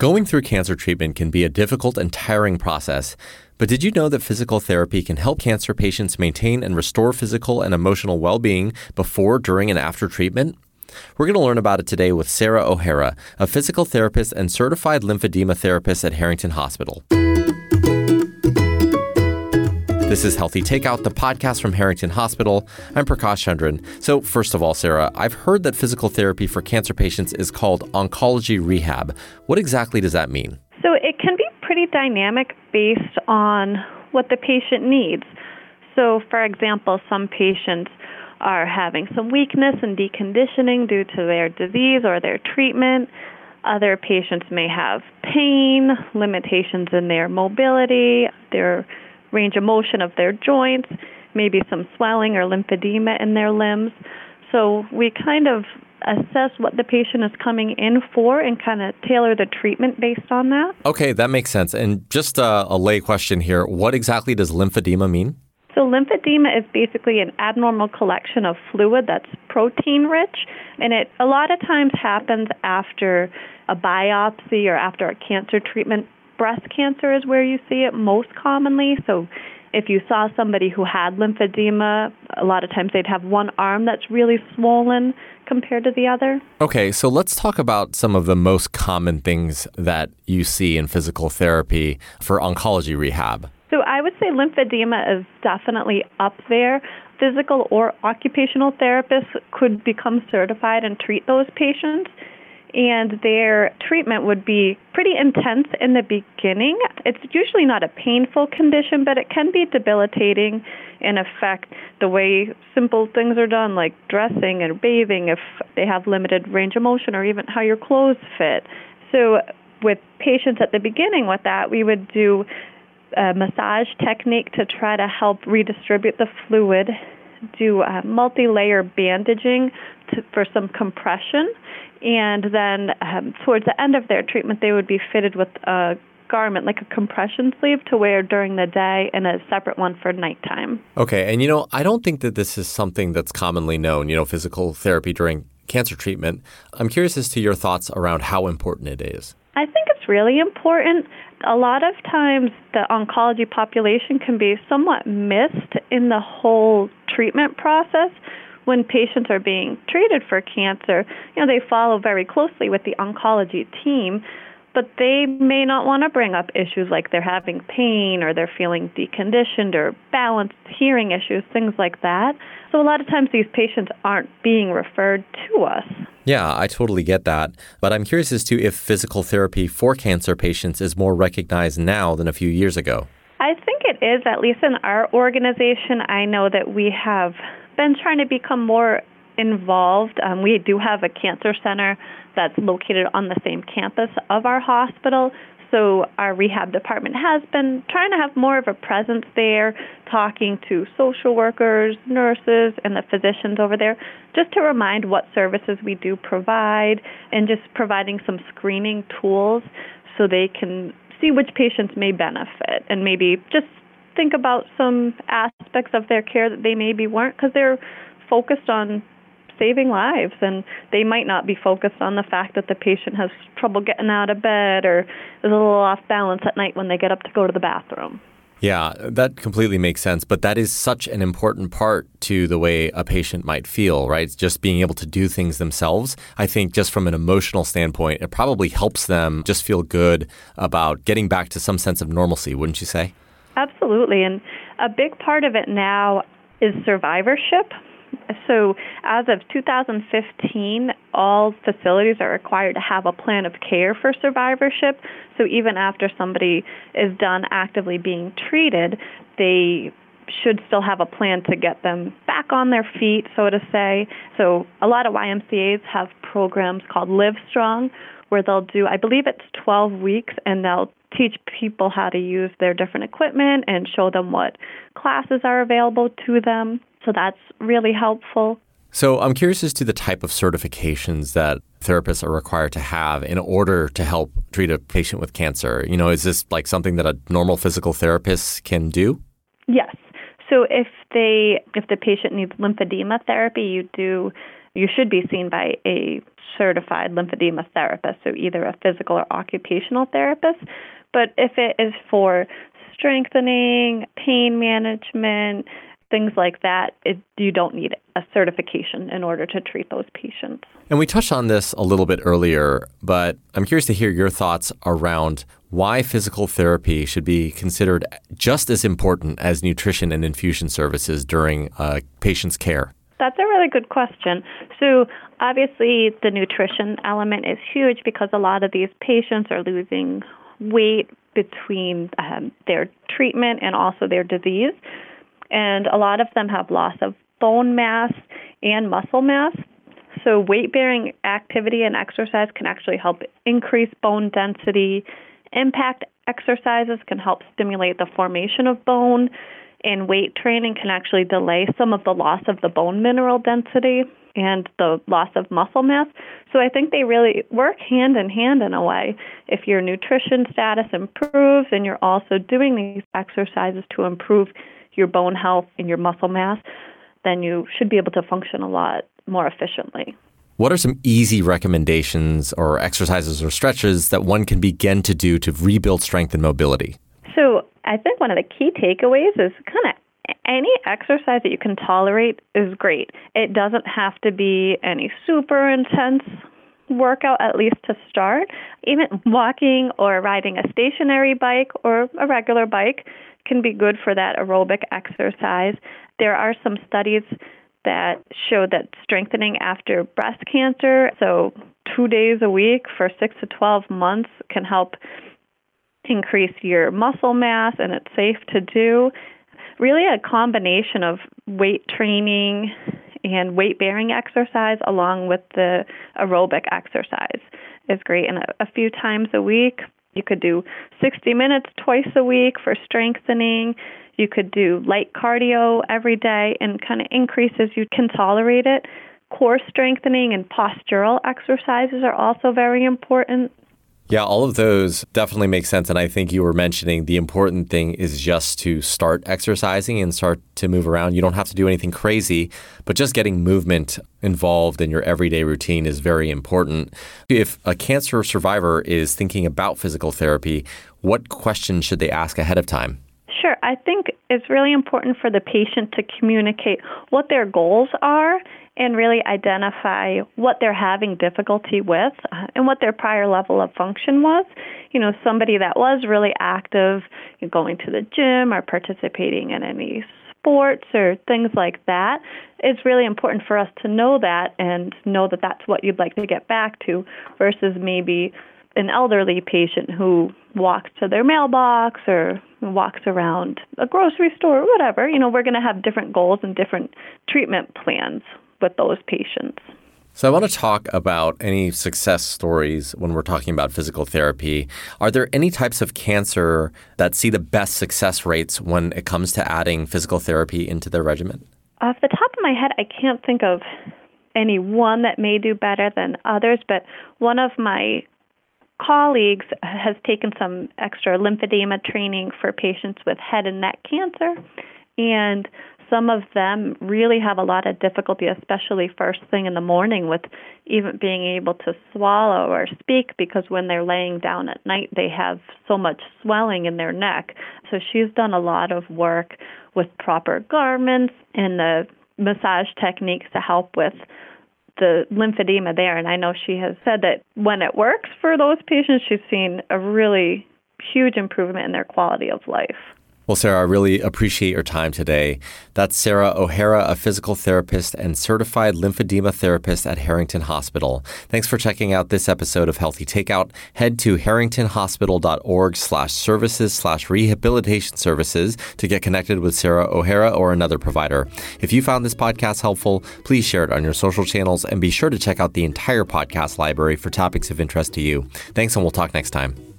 Going through cancer treatment can be a difficult and tiring process. But did you know that physical therapy can help cancer patients maintain and restore physical and emotional well being before, during, and after treatment? We're going to learn about it today with Sarah O'Hara, a physical therapist and certified lymphedema therapist at Harrington Hospital. This is Healthy Takeout, the podcast from Harrington Hospital. I'm Prakash Chandran. So, first of all, Sarah, I've heard that physical therapy for cancer patients is called oncology rehab. What exactly does that mean? So, it can be pretty dynamic based on what the patient needs. So, for example, some patients are having some weakness and deconditioning due to their disease or their treatment. Other patients may have pain, limitations in their mobility, their range of motion of their joints, maybe some swelling or lymphedema in their limbs. So we kind of assess what the patient is coming in for and kind of tailor the treatment based on that. Okay, that makes sense. And just a, a lay question here what exactly does lymphedema mean? So, lymphedema is basically an abnormal collection of fluid that's protein rich, and it a lot of times happens after a biopsy or after a cancer treatment breast cancer is where you see it most commonly. So if you saw somebody who had lymphedema, a lot of times they'd have one arm that's really swollen compared to the other. Okay, so let's talk about some of the most common things that you see in physical therapy for oncology rehab. So I would say lymphedema is definitely up there. Physical or occupational therapists could become certified and treat those patients and their treatment would be pretty intense in the beginning. It's usually not a painful condition, but it can be debilitating and affect the way simple things are done, like dressing and bathing, if they have limited range of motion, or even how your clothes fit. So, with patients at the beginning with that, we would do a massage technique to try to help redistribute the fluid do uh, multi-layer bandaging to, for some compression, and then um, towards the end of their treatment, they would be fitted with a garment, like a compression sleeve, to wear during the day and a separate one for nighttime. Okay, and you know, I don't think that this is something that's commonly known. You know, physical therapy during cancer treatment. I'm curious as to your thoughts around how important it is. I think it's really important. A lot of times, the oncology population can be somewhat missed in the whole treatment process. When patients are being treated for cancer, you know, they follow very closely with the oncology team but they may not want to bring up issues like they're having pain or they're feeling deconditioned or balance hearing issues, things like that. So a lot of times these patients aren't being referred to us. Yeah, I totally get that. But I'm curious as to if physical therapy for cancer patients is more recognized now than a few years ago. I think it is, at least in our organization. I know that we have been trying to become more involved. Um, we do have a cancer center that's located on the same campus of our hospital. So our rehab department has been trying to have more of a presence there, talking to social workers, nurses, and the physicians over there, just to remind what services we do provide and just providing some screening tools so they can see which patients may benefit and maybe just think about some aspects of their care that they maybe weren't because they're focused on saving lives and they might not be focused on the fact that the patient has trouble getting out of bed or is a little off balance at night when they get up to go to the bathroom. Yeah, that completely makes sense. But that is such an important part to the way a patient might feel, right? Just being able to do things themselves. I think just from an emotional standpoint, it probably helps them just feel good about getting back to some sense of normalcy, wouldn't you say? Absolutely. And a big part of it now is survivorship. So, as of 2015, all facilities are required to have a plan of care for survivorship. So, even after somebody is done actively being treated, they should still have a plan to get them back on their feet, so to say. So, a lot of YMCAs have programs called Live Strong, where they'll do, I believe it's 12 weeks, and they'll teach people how to use their different equipment and show them what classes are available to them. So that's really helpful. So I'm curious as to the type of certifications that therapists are required to have in order to help treat a patient with cancer. You know, is this like something that a normal physical therapist can do? Yes. So if they if the patient needs lymphedema therapy, you do you should be seen by a certified lymphedema therapist, so either a physical or occupational therapist. But if it is for strengthening, pain management, things like that, it, you don't need a certification in order to treat those patients. And we touched on this a little bit earlier, but I'm curious to hear your thoughts around why physical therapy should be considered just as important as nutrition and infusion services during a patient's care. That's a really good question. So, obviously, the nutrition element is huge because a lot of these patients are losing weight between um, their treatment and also their disease and a lot of them have loss of bone mass and muscle mass. So, weight bearing activity and exercise can actually help increase bone density. Impact exercises can help stimulate the formation of bone, and weight training can actually delay some of the loss of the bone mineral density and the loss of muscle mass. So, I think they really work hand in hand in a way. If your nutrition status improves and you're also doing these exercises to improve your bone health and your muscle mass, then you should be able to function a lot more efficiently. What are some easy recommendations or exercises or stretches that one can begin to do to rebuild strength and mobility? So, I think one of the key takeaways is kind of any exercise that you can tolerate is great. It doesn't have to be any super intense workout, at least to start. Even walking or riding a stationary bike or a regular bike can be good for that aerobic exercise. There are some studies that show that strengthening after breast cancer, so two days a week for six to 12 months, can help increase your muscle mass and it's safe to do. Really, a combination of weight training and weight bearing exercise along with the aerobic exercise is great. And a, a few times a week, you could do 60 minutes twice a week for strengthening. You could do light cardio every day and kind of increase as you can tolerate it. Core strengthening and postural exercises are also very important. Yeah, all of those definitely make sense. And I think you were mentioning the important thing is just to start exercising and start to move around. You don't have to do anything crazy, but just getting movement involved in your everyday routine is very important. If a cancer survivor is thinking about physical therapy, what questions should they ask ahead of time? Sure. I think it's really important for the patient to communicate what their goals are and really identify what they're having difficulty with uh, and what their prior level of function was. You know, somebody that was really active, going to the gym or participating in any sports or things like that, it's really important for us to know that and know that that's what you'd like to get back to versus maybe an elderly patient who walks to their mailbox or walks around a grocery store or whatever. You know, we're going to have different goals and different treatment plans with those patients. So, I want to talk about any success stories when we're talking about physical therapy. Are there any types of cancer that see the best success rates when it comes to adding physical therapy into their regimen? Off the top of my head, I can't think of any one that may do better than others, but one of my colleagues has taken some extra lymphedema training for patients with head and neck cancer. And some of them really have a lot of difficulty, especially first thing in the morning, with even being able to swallow or speak because when they're laying down at night, they have so much swelling in their neck. So she's done a lot of work with proper garments and the massage techniques to help with the lymphedema there. And I know she has said that when it works for those patients, she's seen a really huge improvement in their quality of life. Well, Sarah, I really appreciate your time today. That's Sarah O'Hara, a physical therapist and certified lymphedema therapist at Harrington Hospital. Thanks for checking out this episode of Healthy Takeout. Head to harringtonhospital.org slash services slash rehabilitation services to get connected with Sarah O'Hara or another provider. If you found this podcast helpful, please share it on your social channels and be sure to check out the entire podcast library for topics of interest to you. Thanks, and we'll talk next time.